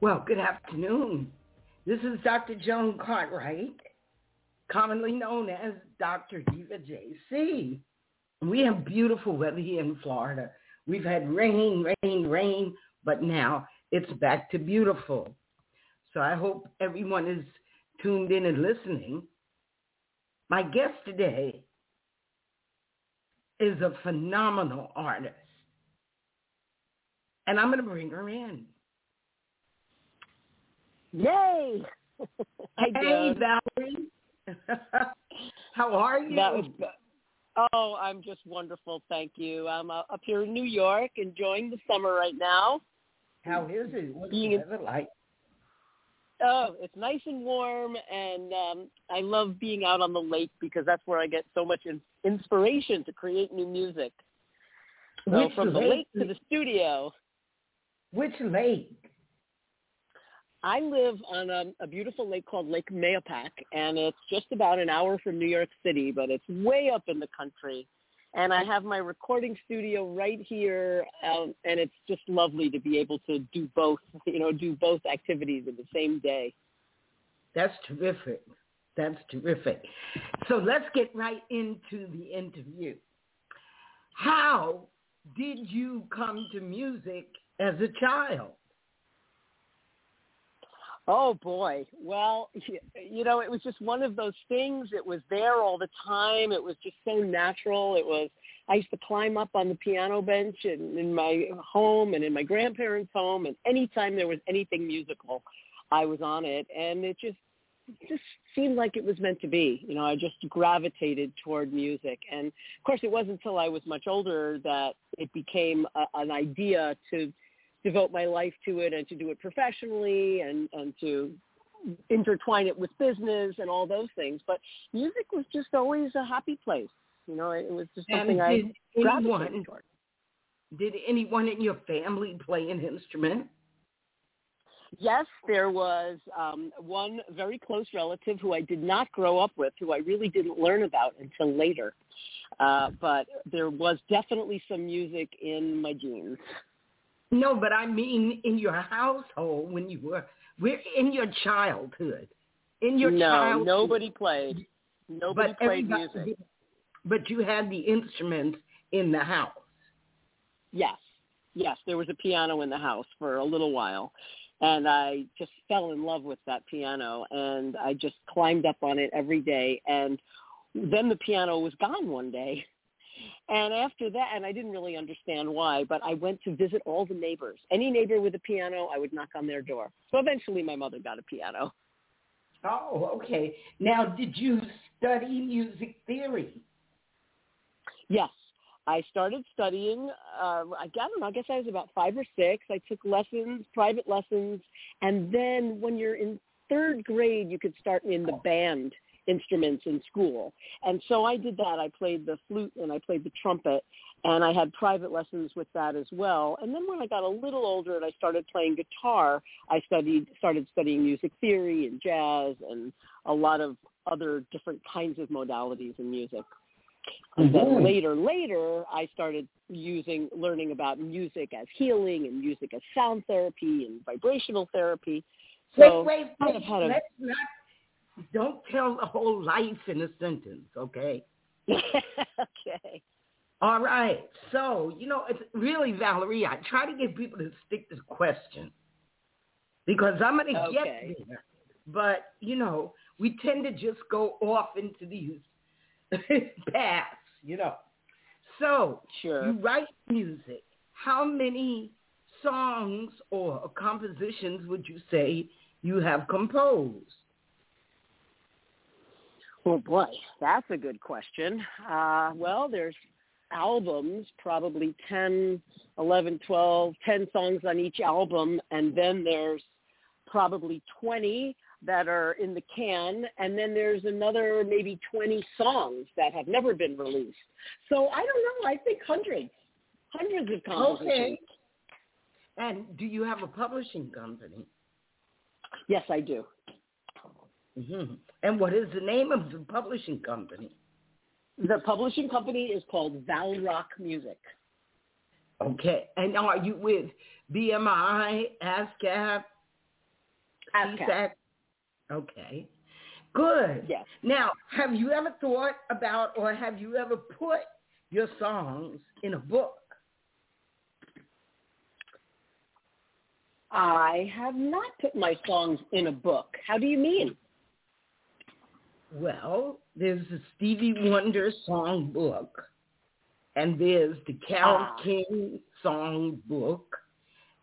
Well, good afternoon. This is Dr. Joan Cartwright, commonly known as Dr. Diva JC. We have beautiful weather here in Florida. We've had rain, rain, rain, but now it's back to beautiful. So I hope everyone is tuned in and listening. My guest today is a phenomenal artist. And I'm going to bring her in. Yay! hey, Valerie. How are you? That was, oh, I'm just wonderful. Thank you. I'm uh, up here in New York enjoying the summer right now. How is it? What's Being the weather like? Oh, it's nice and warm, and um, I love being out on the lake because that's where I get so much in- inspiration to create new music. So Which from lake? the lake to the studio. Which lake? I live on a, a beautiful lake called Lake Mahopac, and it's just about an hour from New York City, but it's way up in the country. And I have my recording studio right here, um, and it's just lovely to be able to do both, you know, do both activities in the same day. That's terrific. That's terrific. So let's get right into the interview. How did you come to music as a child? Oh boy. Well, you know, it was just one of those things. It was there all the time. It was just so natural. It was I used to climb up on the piano bench in, in my home and in my grandparents' home and anytime there was anything musical, I was on it and it just it just seemed like it was meant to be. You know, I just gravitated toward music. And of course, it wasn't until I was much older that it became a, an idea to devote my life to it and to do it professionally and, and to intertwine it with business and all those things. But music was just always a happy place. You know, it was just something I anyone, toward. Did anyone in your family play an instrument? Yes, there was um, one very close relative who I did not grow up with, who I really didn't learn about until later. Uh, but there was definitely some music in my genes. No, but I mean in your household when you were we're in your childhood. In your no, childhood. nobody played. Nobody but played music. But you had the instruments in the house. Yes. Yes, there was a piano in the house for a little while. And I just fell in love with that piano and I just climbed up on it every day and then the piano was gone one day and after that, and I didn't really understand why, but I went to visit all the neighbors. Any neighbor with a piano, I would knock on their door. So eventually my mother got a piano. Oh, okay. Now, did you study music theory? Yes. I started studying, uh, I don't know, I guess I was about five or six. I took lessons, private lessons, and then when you're in third grade, you could start in the band instruments in school. And so I did that. I played the flute and I played the trumpet and I had private lessons with that as well. And then when I got a little older and I started playing guitar, I studied started studying music theory and jazz and a lot of other different kinds of modalities in music. And then Mhm. later, later, I started using, learning about music as healing and music as sound therapy and vibrational therapy. So wait, wait, kind of had a- Let's not. Don't tell the whole life in a sentence, okay? okay. All right. So, you know, it's really, Valerie, I try to get people to stick to the question because I'm going to Okay. get there. But, you know, we tend to just go off into these paths, you know. So, Sure. you write music. How many songs or compositions would you say you have composed? Oh boy, that's a good question. Uh, well, there's albums, probably 10, 11, 12, 10 songs on each album, and then there's probably 20 that are in the can, and then there's another maybe 20 songs that have never been released. So I don't know. I think hundreds, hundreds of compositions. Okay. And do you have a publishing company? Yes, I do. Hmm And what is the name of the publishing company? The publishing company is called Valrock Music. Okay. And are you with BMI, ASCAP? SESAC? Okay. Good. Yes. Now, have you ever thought about or have you ever put your songs in a book? I have not put my songs in a book. How do you mean? Well, there's the Stevie Wonder song book, and there's the Carole Ah. King song book,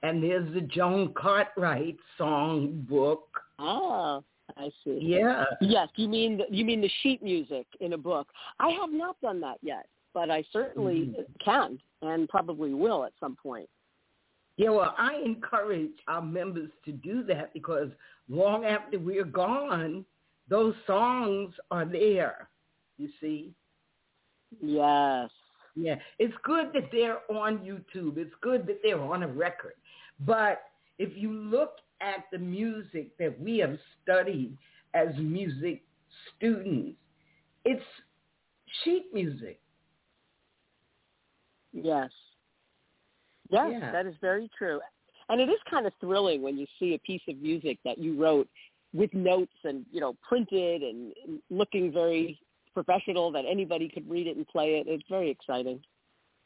and there's the Joan Cartwright song book. Ah, I see. Yeah. Yes, you mean the, you mean the sheet music in a book. I have not done that yet, but I certainly Mhm. can and probably will at some point. Yeah, well, I encourage our members to do that because long after we're gone, those songs are there, you see. Yes. Yeah, it's good that they're on YouTube. It's good that they're on a record. But if you look at the music that we have studied as music students, it's sheet music. Yes. Yes, Yeah. that is very true. And it is kind of thrilling when you see a piece of music that you wrote with notes and, you know, printed and looking very professional that anybody could read it and play it. It's very exciting.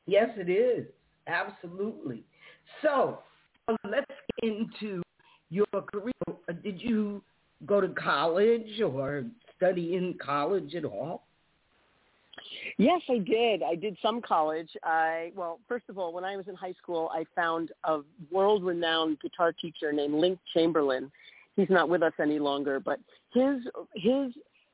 Yes, it is. Absolutely. So uh, let's get into your career. Uh, Did you go to college or study in college at all? Yes, I did. I did some college. I well, first of all, when I was in high school, I found a world-renowned guitar teacher named Link Chamberlain. He's not with us any longer, but his his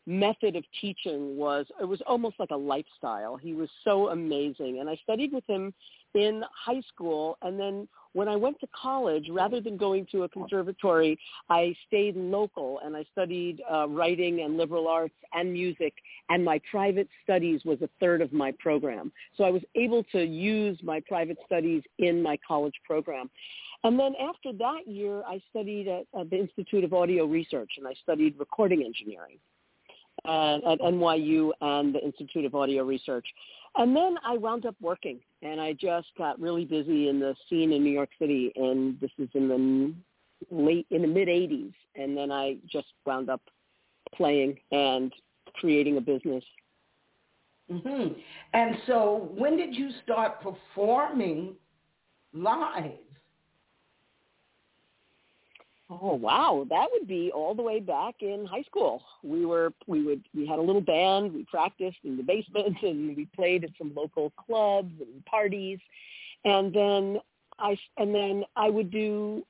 method of teaching was it was almost like a lifestyle. He was so amazing, and I studied with him in high school, and then when I went to college, rather than going to a conservatory, I stayed local and I studied uh, writing and liberal arts and music and my private studies was a third of my program. So I was able to use my private studies in my college program. And then after that year, I studied at, at the Institute of Audio Research and I studied recording engineering at NYU and the Institute of Audio Research. And then I wound up working and I just got really busy in the scene in New York City and this is in the late, in the mid 80s. And then I just wound up playing and creating a business. hmm And so when did you start performing live? Oh wow, that would be all the way back in high school. We were we would we had a little band. We practiced in the basement and we played at some local clubs and parties, and then I and then I would do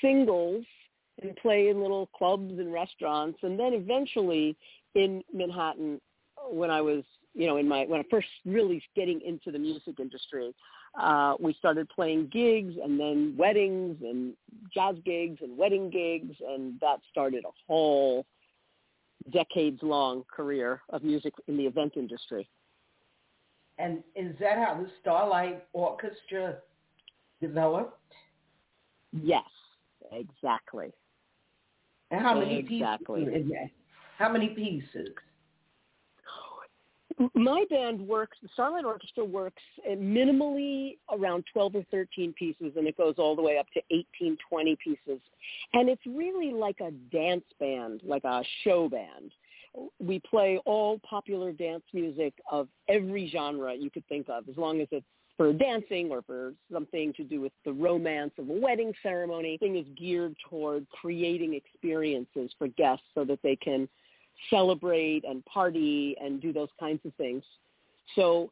singles and play in little clubs and restaurants, and then eventually in Manhattan when I was you know in my when I first really getting into the music industry uh, we started playing gigs and then weddings and jazz gigs and wedding gigs, and that started a whole decades-long career of music in the event industry. And is that how the Starlight Orchestra developed? Yes, exactly. And how many Exactly. pieces? How many pieces? My band works, the Starlight Orchestra works minimally around 12 or 13 pieces, and it goes all the way up to 18, 20 pieces. And it's really like a dance band, like a show band. We play all popular dance music of every genre you could think of, as long as it's for dancing or for something to do with the romance of a wedding ceremony. Thing is geared toward creating experiences for guests so that they can celebrate and party and do those kinds of things. So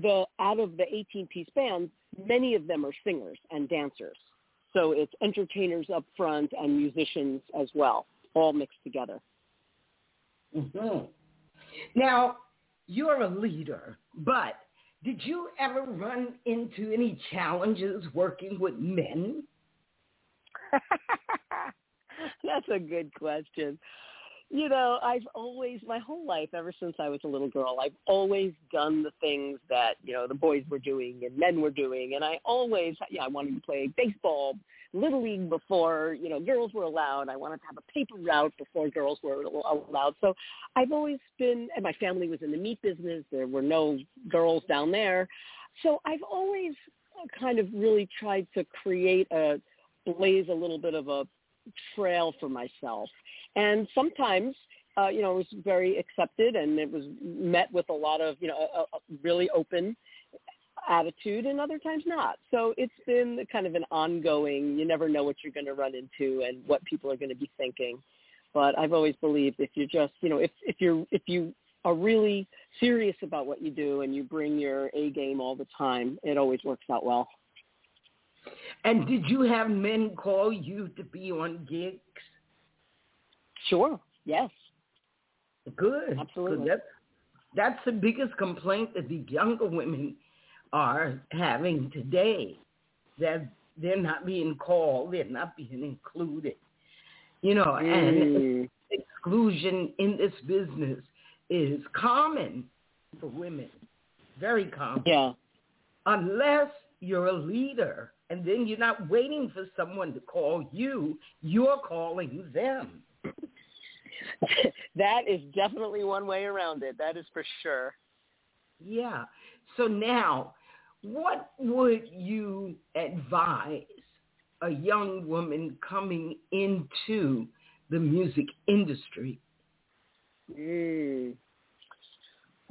the out of the 18 piece band, many of them are singers and dancers. So it's entertainers up front and musicians as well, all mixed together. hmm Now, you're a leader, but did you ever run into any challenges working with men? That's a good question. You know, I've always, my whole life, ever since I was a little girl, I've always done the things that, you know, the boys were doing and men were doing. And I always, yeah, I wanted to play baseball, little league before, you know, girls were allowed. I wanted to have a paper route before girls were allowed. So I've always been, and my family was in the meat business. There were no girls down there. So I've always kind of really tried to create a, blaze a little bit of a trail for myself. And sometimes, uh, you know, it was very accepted and it was met with a lot of, you know, a, a really open attitude and other times not. So it's been kind of an ongoing, you never know what you're going to run into and what people are going to be thinking. But I've always believed if you're just, you know, if, if you're, if you are really serious about what you do and you bring your A game all the time, it always works out well. And did you have men call you to be on gigs? Sure. Yes. Good. Absolutely. That's, that's the biggest complaint that the younger women are having today. That they're not being called, they're not being included. You know, and Mm. exclusion in this business is common for women. Very common. Yeah. Unless you're a leader and then you're not waiting for someone to call you, you're calling them. that is definitely one way around it. That is for sure. Yeah. So now, what would you advise a young woman coming into the music industry? Mm.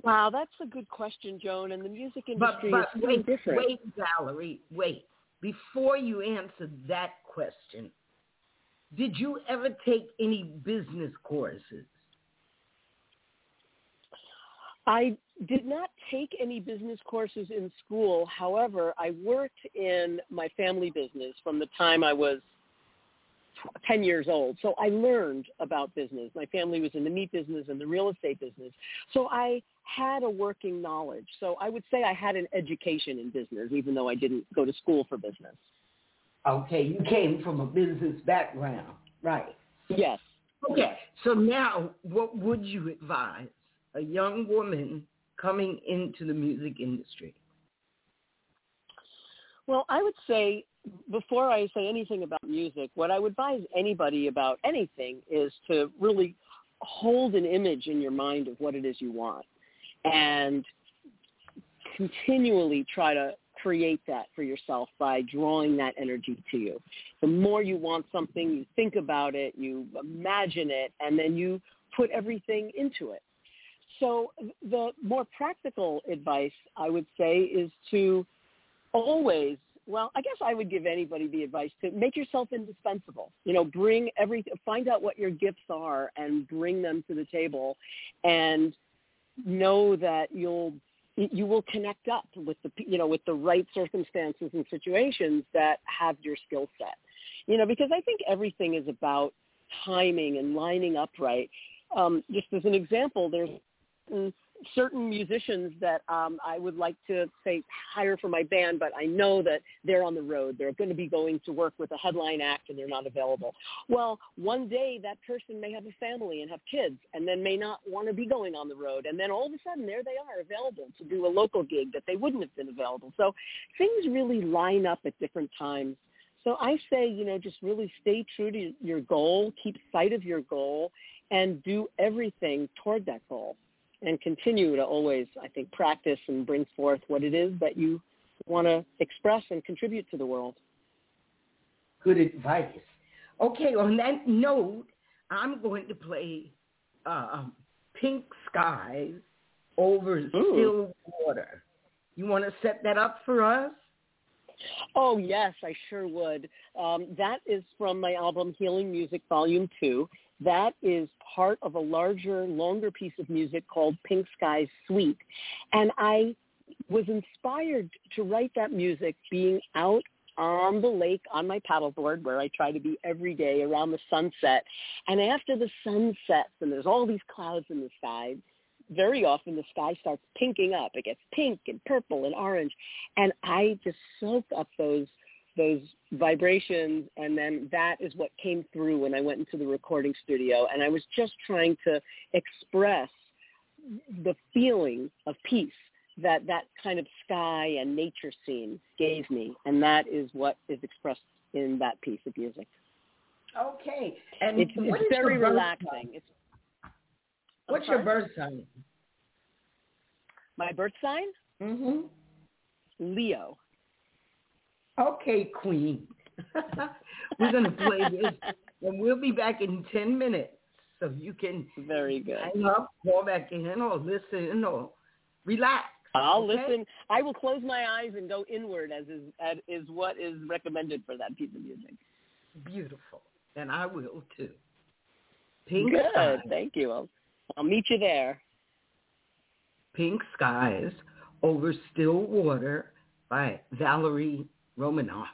Wow, that's a good question, Joan. And the music But, industry but is so wait, different. wait, Valerie, wait. Before you answer that question, did you ever take any business courses? I did not take any business courses in school. However, I worked in my family business from the time I was 10 years old. So I learned about business. My family was in the meat business and the real estate business. So I had a working knowledge. So I would say I had an education in business, even though I didn't go to school for business. Okay, you came from a business background, right? Yes. Okay, so now what would you advise a young woman coming into the music industry? Well, I would say before I say anything about music, what I would advise anybody about anything is to really hold an image in your mind of what it is you want and continually try to create that for yourself by drawing that energy to you. The more you want something, you think about it, you imagine it, and then you put everything into it. So the more practical advice I would say is to always well, I guess I would give anybody the advice to make yourself indispensable. You know, bring every find out what your gifts are and bring them to the table and know that you'll you will connect up with the you know with the right circumstances and situations that have your skill set. You know, because I think everything is about timing and lining up right. Um, just as an example, there's certain musicians that um, I would like to say hire for my band, but I know that they're on the road. They're going to be going to work with a headline act and they're not available. Well, one day that person may have a family and have kids and then may not want to be going on the road. And then all of a sudden there they are available to do a local gig that they wouldn't have been available. So things really line up at different times. So I say, you know, just really stay true to your goal, keep sight of your goal, and do everything toward that goal and continue to always, I think, practice and bring forth what it is that you want to express and contribute to the world. Good advice. Okay, on that note, I'm going to play uh, Pink Skies over Ooh. Still Water. You want to set that up for us? Oh yes, I sure would. Um, that is from my album Healing Music Volume Two. That is part of a larger, longer piece of music called Pink Skies Suite, and I was inspired to write that music being out on the lake on my paddleboard where I try to be every day around the sunset. And after the sun sets and there's all these clouds in the sky, very often the sky starts pinking up. It gets pink and purple and orange. And I just soak up those those vibrations and then that is what came through when I went into the recording studio and I was just trying to express the feeling of peace that that kind of sky and nature scene gave me and that is what is expressed in that piece of music. Okay. And It's, it's very relaxing. It's What's your birth sign? my birth sign? Mm-hmm. Leo. Okay, Queen. We're going to play this And we'll be back in 10 minutes. So you can very good. hang up, call back in, or listen, or relax. I'll okay? listen. I will close my eyes and go inward, as is as is what is recommended for that piece of music. Beautiful, and I will too. Pink Good. skies. Thank you. I'll, I'll meet you there. Pink skies over still water by Valerie Romanoff.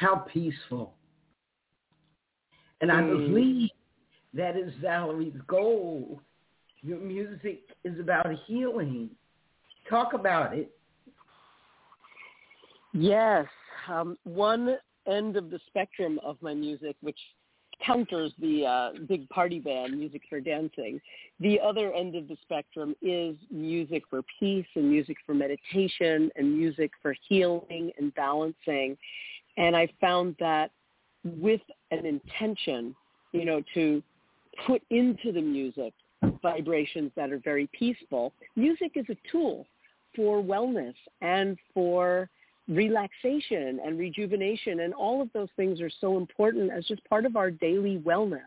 How peaceful. And I Mm. believe that is Valerie's goal. Your music is about healing. Talk about it. Yes. Um, one end of the spectrum of my music, which counters the uh, big party band, music for dancing. The other end of the spectrum is music for peace and music for meditation and music for healing and balancing. And I found that with an intention, you know, to put into the music vibrations that are very peaceful, music is a tool for wellness and for relaxation and rejuvenation and all of those things are so important as just part of our daily wellness.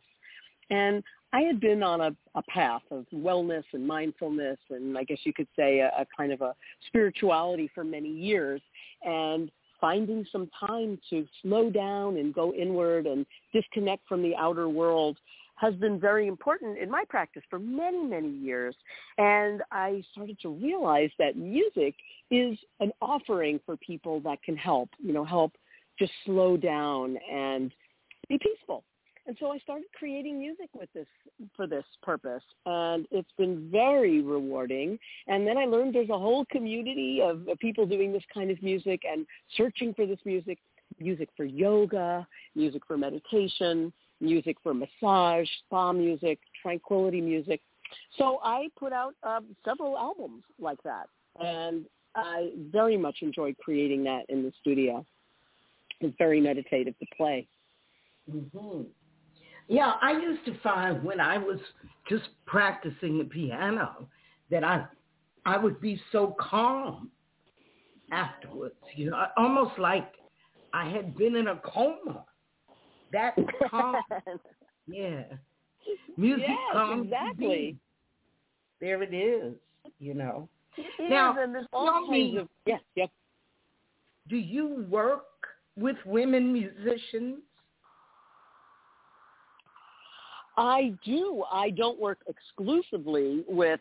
And I had been on a, a path of wellness and mindfulness and I guess you could say a, a kind of a spirituality for many years and finding some time to slow down and go inward and disconnect from the outer world has been very important in my practice for many, many years. And I started to realize that music is an offering for people that can help, you know, help just slow down and be peaceful. And so I started creating music with this for this purpose, and it's been very rewarding. And then I learned there's a whole community of, people doing this kind of music and searching for this music, music for yoga, music for meditation, music for massage, spa music, tranquility music. So I put out um, several albums like that, and I very much enjoyed creating that in the studio. It's very meditative to play. Mm-hmm. Yeah, I used to find when I was just practicing the piano that I I would be so calm afterwards. You know, almost like I had been in a coma. That calm. yeah. Music yes, calms exactly. There it is. You know. It now, is, and there's all kinds of yes, yes. Do you work with women musicians? I do. I don't work exclusively with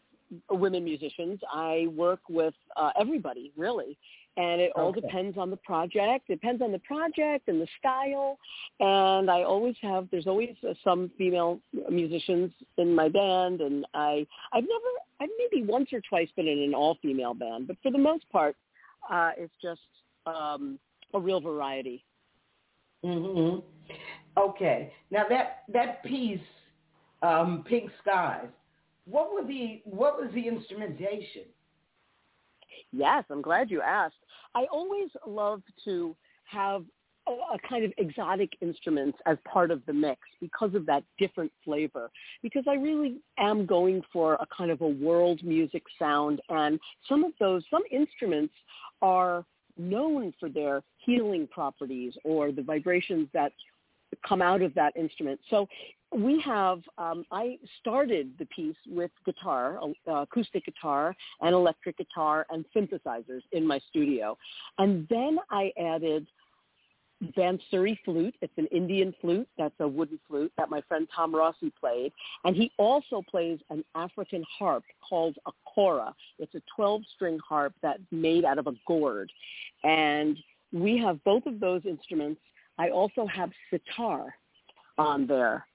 women musicians. I work with uh, everybody, really. And it all Okay. depends on the project. It depends on the project and the style. And I always have, there's always uh, some female musicians in my band. And I, I've never, I've maybe once or twice been in an all-female band. But for the most part, uh, it's just um, a real variety. hmm Okay. Now that that piece, um, Pink Skies. What were the what was the instrumentation? Yes, I'm glad you asked. I always love to have a, a kind of exotic instruments as part of the mix because of that different flavor. Because I really am going for a kind of a world music sound, and some of those, some instruments are known for their healing properties or the vibrations that come out of that instrument. So we have, um, I started the piece with guitar, uh, acoustic guitar and electric guitar and synthesizers in my studio. And then I added Bansuri flute. It's an Indian flute. That's a wooden flute that my friend Tom Rossi played. And he also plays an African harp called a kora. It's a 12-string harp that's made out of a gourd. And we have both of those instruments. I also have sitar on there.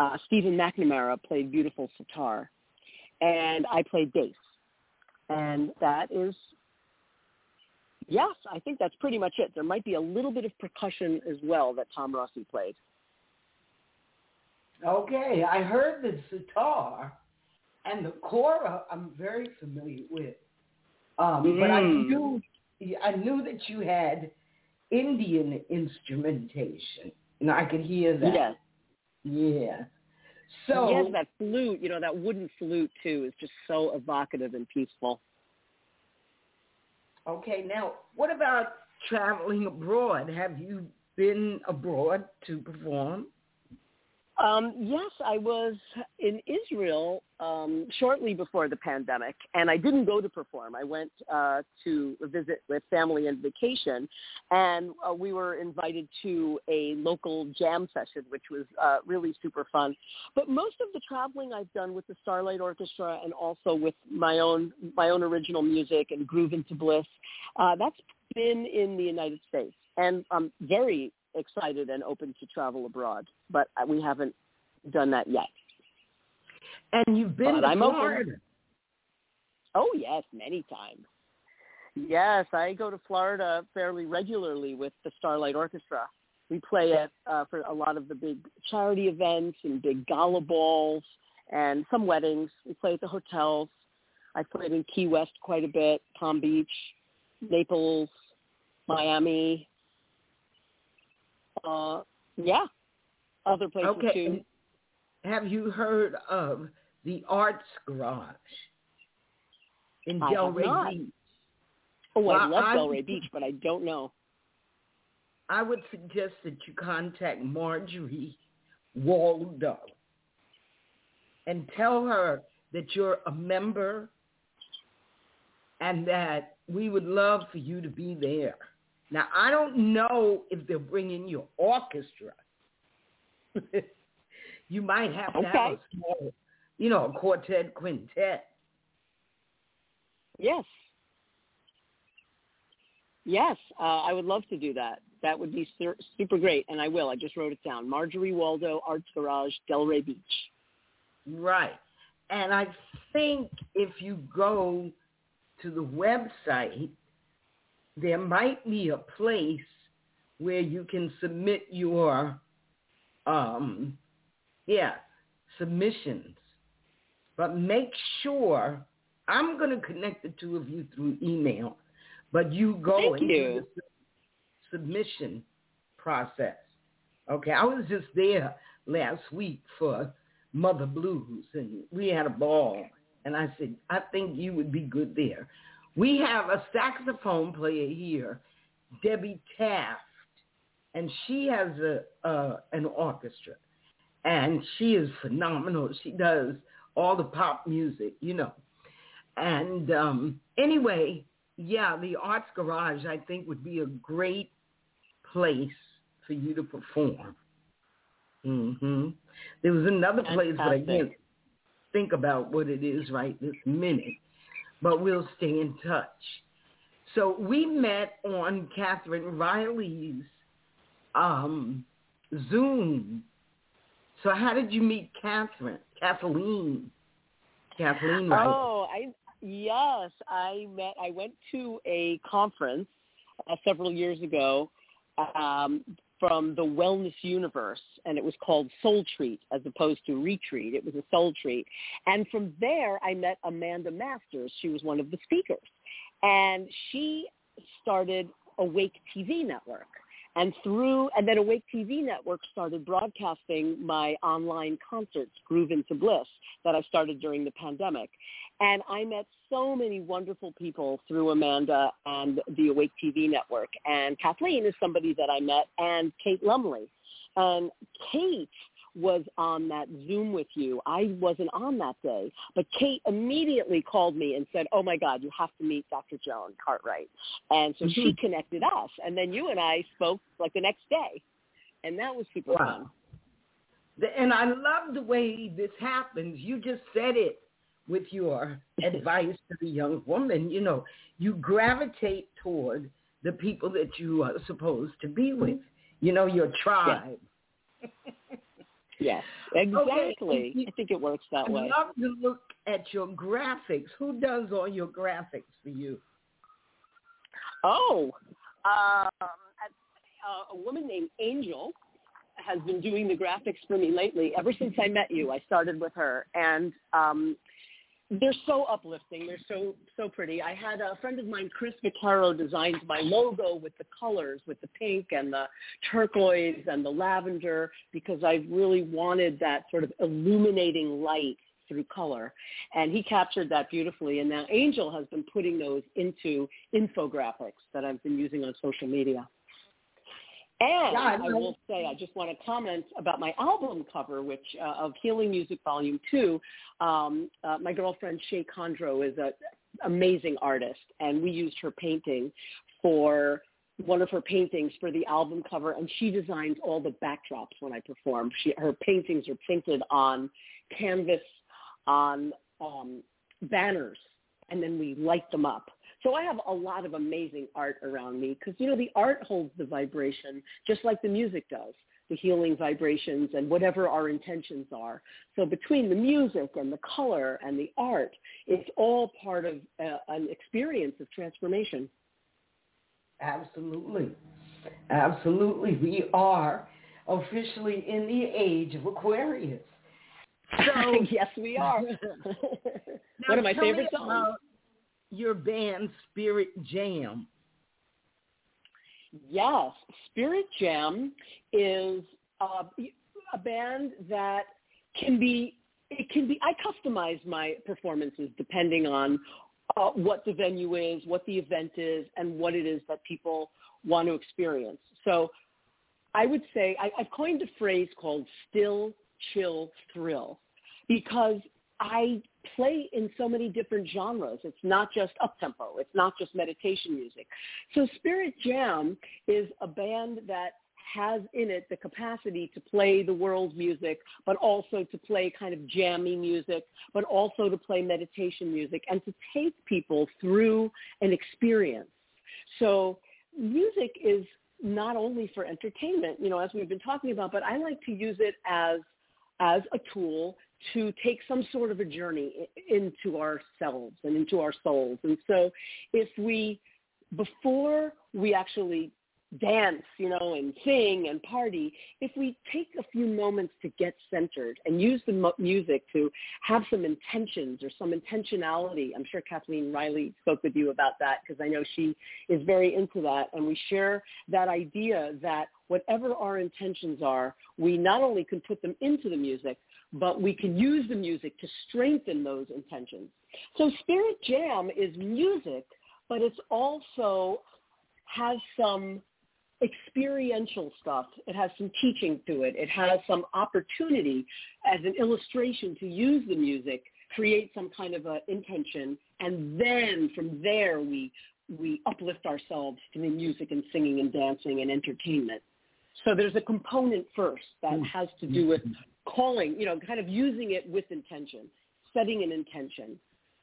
Uh, Stephen McNamara played beautiful sitar. And I played bass. And that is Yes, I think that's pretty much it. There might be a little bit of percussion as well that Tom Rossi played. Okay, I heard the sitar and the kora. I'm very familiar with, um, but I Mm. knew I knew that you had Indian instrumentation, and I could hear that. Yes. Yeah. So yes, that flute, you know, that wooden flute too is just so evocative and peaceful. okay, now what about traveling abroad? Have you been abroad to perform? Um, yes, I was in Israel um, shortly before the pandemic, and I didn't go to perform. I went uh, to visit with family and vacation, and uh, we were invited to a local jam session, which was uh, really super fun. But most of the traveling I've done with the Starlight Orchestra and also with my own my own original music and Groove into Bliss, uh, that's been in the United States, and I'm very excited and open to travel abroad, but we haven't done that yet. And you've been But to I'm open. Florida. Oh yes, many times. Yes, I go to Florida fairly regularly with the Starlight Orchestra. We play at uh, for a lot of the big charity events and big gala balls and some weddings. We play at the hotels. I played in Key West quite a bit, Palm Beach, Naples, Miami. Uh, yeah, other places Okay. too. Have you heard of the Arts Garage in I Delray. Beach? Oh, I love I- Delray Beach, but I don't know. I would suggest that you contact Marjorie Waldo and tell her that you're a member and that we would love for you to be there. Now, I don't know if they're bringing your orchestra. You might have to Okay. have a small, you know, a quartet, quintet. Yes. Yes, uh, I would love to do that. That would be sur- super great, and I will. I just wrote it down. Marjorie Waldo Arts Garage, Delray Beach. Right. And I think if you go to the website, there might be a place where you can submit your, um, yeah, submissions. But make sure, I'm going to connect the two of you through email, but you go Thank into you. the submission process. Okay, I was just there last week for Mother Blues, and we had a ball. And I said, I think you would be good there. We have a saxophone player here, Debbie Taft, and she has a uh, an orchestra, and she is phenomenal. She does all the pop music, you know. And um, anyway, yeah, the Arts Garage I think would be a great place for you to perform. Mm-hmm. There was another place, but I can't think about what it is right this minute. But we'll stay in touch. So we met on Catherine Riley's um, Zoom. So how did you meet Catherine? Kathleen. Kathleen. Oh, I yes, I met. I went to a conference uh, several years ago um, from the Wellness Universe, and it was called Soul Treat as opposed to Retreat. It was a Soul Treat, and from there I met Amanda Masters. She was one of the speakers, and she started Awake TV Network. And through, and then Awake TV Network started broadcasting my online concerts, Groove into Bliss, that I started during the pandemic. And I met so many wonderful people through Amanda and the Awake TV Network. And Kathleen is somebody that I met, and Kate Lumley. And Kate was on that Zoom with you. I wasn't on that day, but Kate immediately called me and said, "Oh my God, you have to meet Dr. Joan Cartwright." And so she mm-hmm. connected us, and then you and I spoke like the next day, and that was super fun. Wow. The- And I love the way this happens. You just said it with your advice to the young woman. You know, you gravitate toward the people that you are supposed to be with. You know, your tribe. Yes, exactly. you- I think it works that I'd way. love to look at your graphics. Who does all your graphics for you? Oh, um, uh, a woman named Angel has been doing the graphics for me lately. Ever since I met you, I started with her, and um, they're so uplifting. They're so so pretty. I had a friend of mine, Chris Vaccaro, designed my logo with the colors, with the pink and the turquoise and the lavender, because I really wanted that sort of illuminating light through color. And he captured that beautifully. And now Angel has been putting those into infographics that I've been using on social media. And Yeah, I I will say, I just want to comment about my album cover, which uh, of Healing Music Volume Two. Um, uh, my girlfriend Shay Condro is an amazing artist, and we used her painting for one of her paintings for the album cover, and she designs all the backdrops when I perform. She, her paintings are printed on canvas, on um, banners, and then we light them up. So I have a lot of amazing art around me because, you know, the art holds the vibration just like the music does, the healing vibrations and whatever our intentions are. So between the music and the color and the art, it's all part of uh, an experience of transformation. Absolutely. Absolutely. We are officially in the age of Aquarius. So, yes, we are. Now, One of my favorite songs. about Your band Spirit Jam. Yes, Spirit Jam is uh, a band that can be. It can be. I customize my performances depending on uh, what the venue is, what the event is, and what it is that people want to experience. So, I would say I, I've coined a phrase called "still, chill, thrill," because I play in so many different genres. It's not just up-tempo. It's not just meditation music. So Spirit Jam is a band that has in it the capacity to play the world music, but also to play kind of jammy music, but also to play meditation music and to take people through an experience. So music is not only for entertainment, you know, as we've been talking about, but I like to use it as as a tool to take some sort of a journey into ourselves and into our souls. And so if we before we actually dance, you know, and sing and party, if we take a few moments to get centered and use the music to have some intentions or some intentionality, I'm sure Kathleen Riley spoke with you about that because I know she is very into that. And we share that idea that whatever our intentions are, we not only can put them into the music, but we can use the music to strengthen those intentions. So Spirit Jam is music, but it's also has some experiential stuff. It has some teaching to it. It has some opportunity as an illustration to use the music, create some kind of a intention, and then from there we we uplift ourselves to the music and singing and dancing and entertainment. So there's a component first that mm. has to do with calling, you know, kind of using it with intention, setting an intention,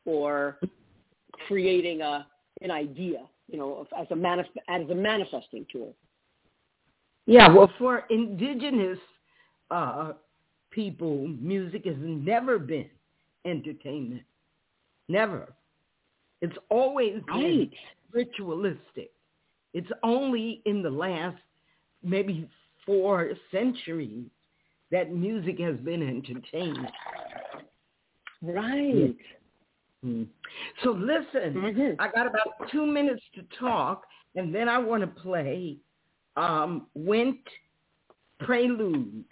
or creating a an idea, you know, as a manif- as a manifesting tool. Yeah, well, for indigenous uh, people, music has never been entertainment. Never. It's always right. ritualistic. It's only in the last maybe four centuries that music has been entertained. Right. Mm-hmm. So listen, mm-hmm. I got about two minutes to talk, and then I want to play um, went prelude,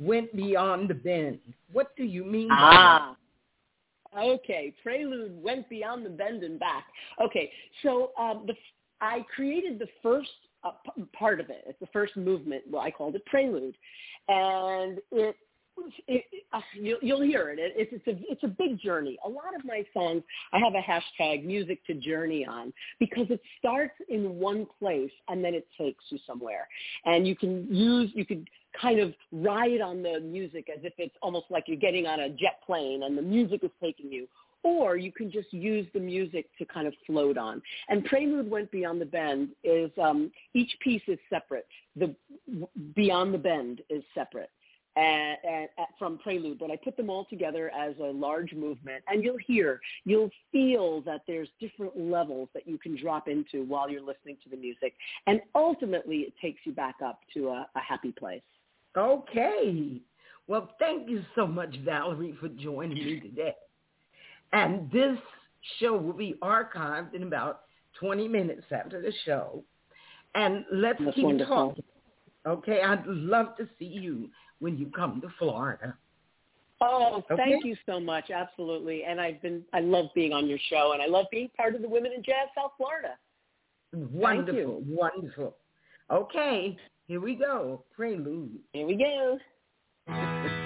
went beyond the bend. What do you mean ah. Okay, Prelude went beyond the bend and back. Okay, so um, the, I created the first uh, p- part of it. It's the first movement. Well, I called it Prelude, and it it, uh, you'll, you'll hear it. it. It's, it's a it's a big journey. A lot of my songs, I have a hashtag music to journey on because it starts in one place and then it takes you somewhere. And you can use you could kind of ride on the music as if it's almost like you're getting on a jet plane and the music is taking you. Or you can just use the music to kind of float on. And Prelude Went Beyond the Bend is um, each piece is separate. The Beyond the Bend is separate and, and, from Prelude, but I put them all together as a large movement. And you'll hear, you'll feel that there's different levels that you can drop into while you're listening to the music. And ultimately, it takes you back up to a, a happy place. Okay. Well, thank you so much, Valerie, for joining me today. And this show will be archived in about 20 minutes after the show. And let's That's keep wonderful. talking. Okay, I'd love to see you when you come to Florida. Oh, okay. thank you so much. Absolutely. And I've been I love being on your show and I love being part of the Women in Jazz South Florida. Wonderful, wonderful. Okay, here we go. Prelude. Here we go.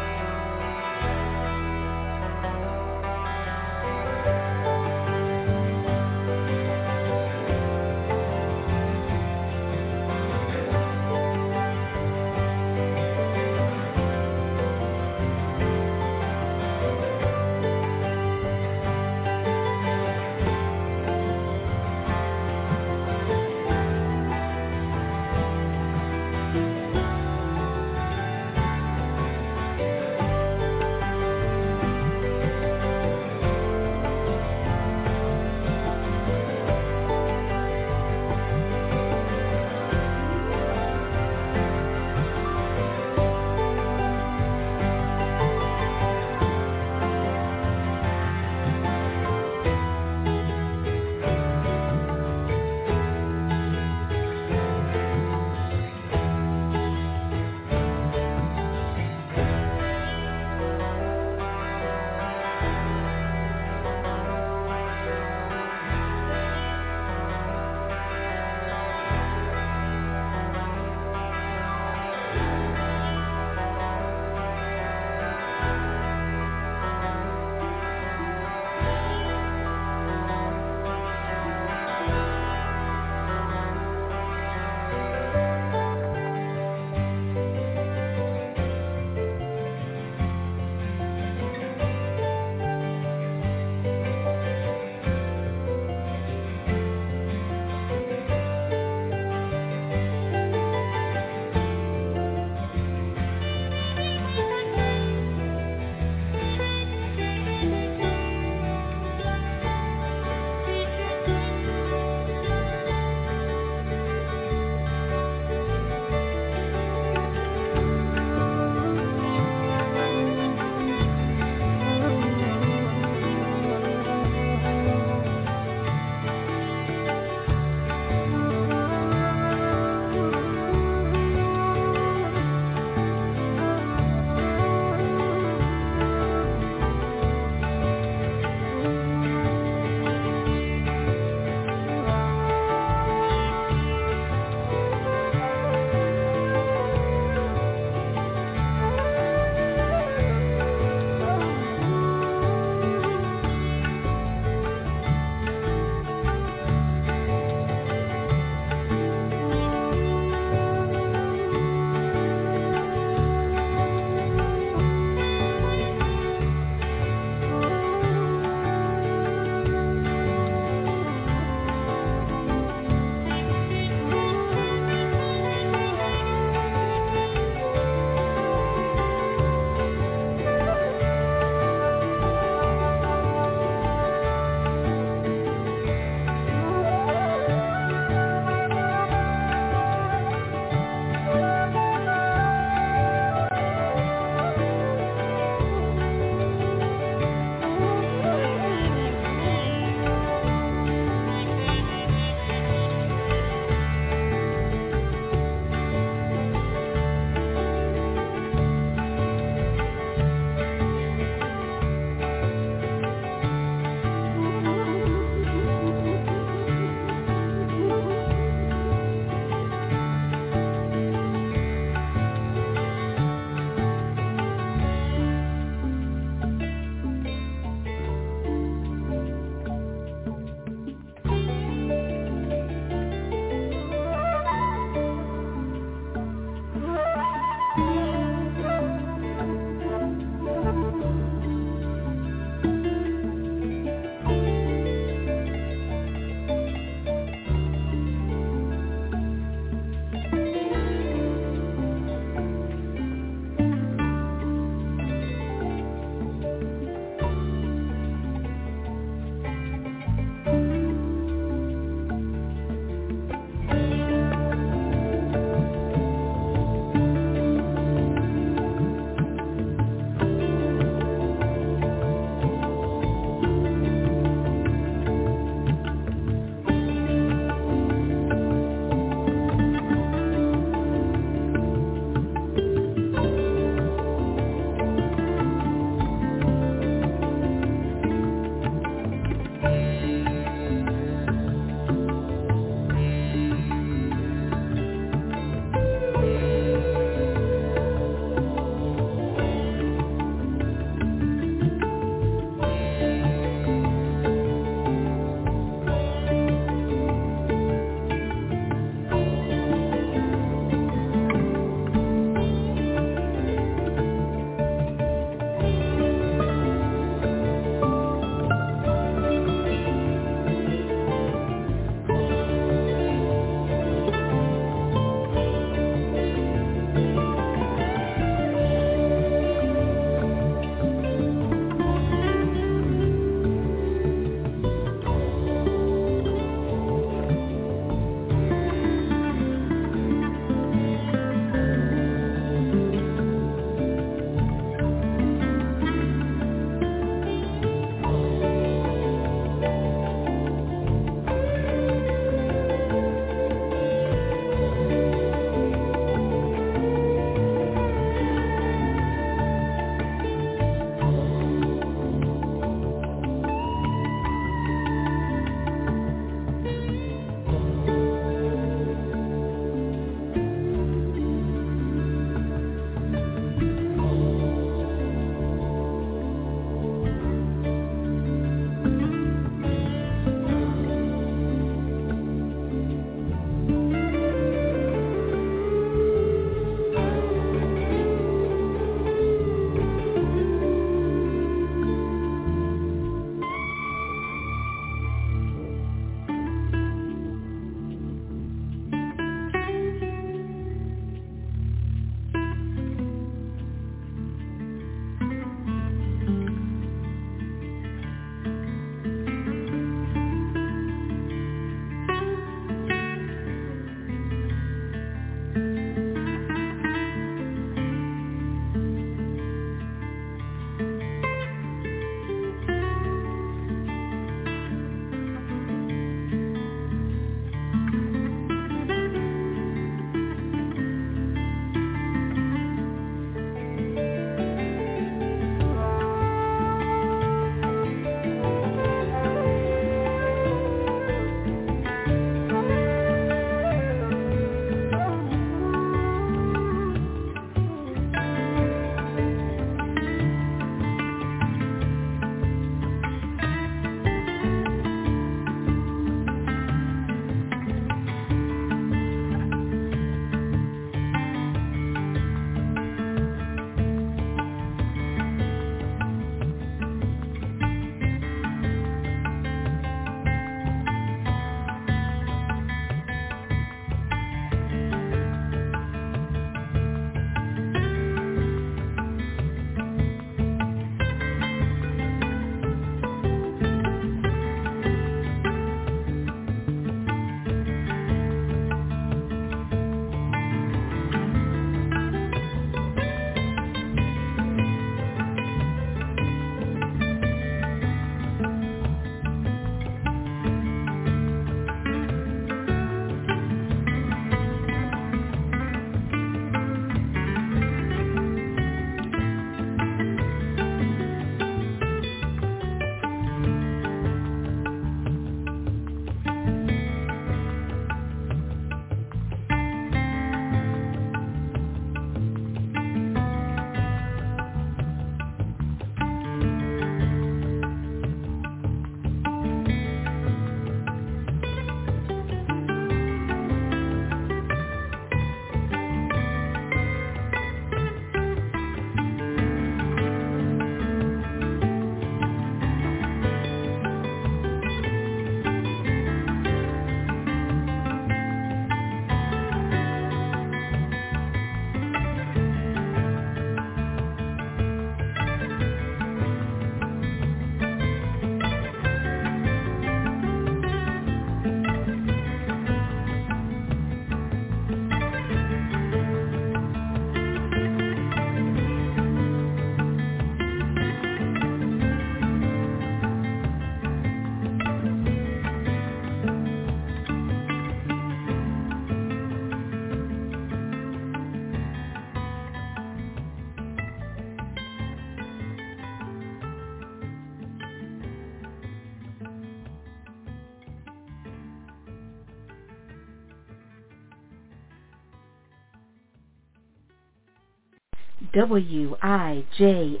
WIJSF.com.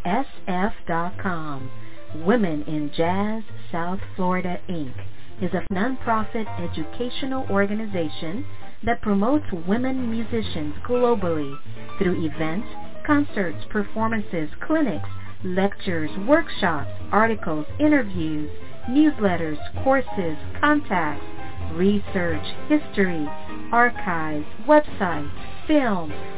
Women in Jazz South Florida, Inc. is a nonprofit educational organization that promotes women musicians globally through events, concerts, performances, clinics, lectures, workshops, articles, interviews, newsletters, courses, contacts, research, history, archives, websites, film,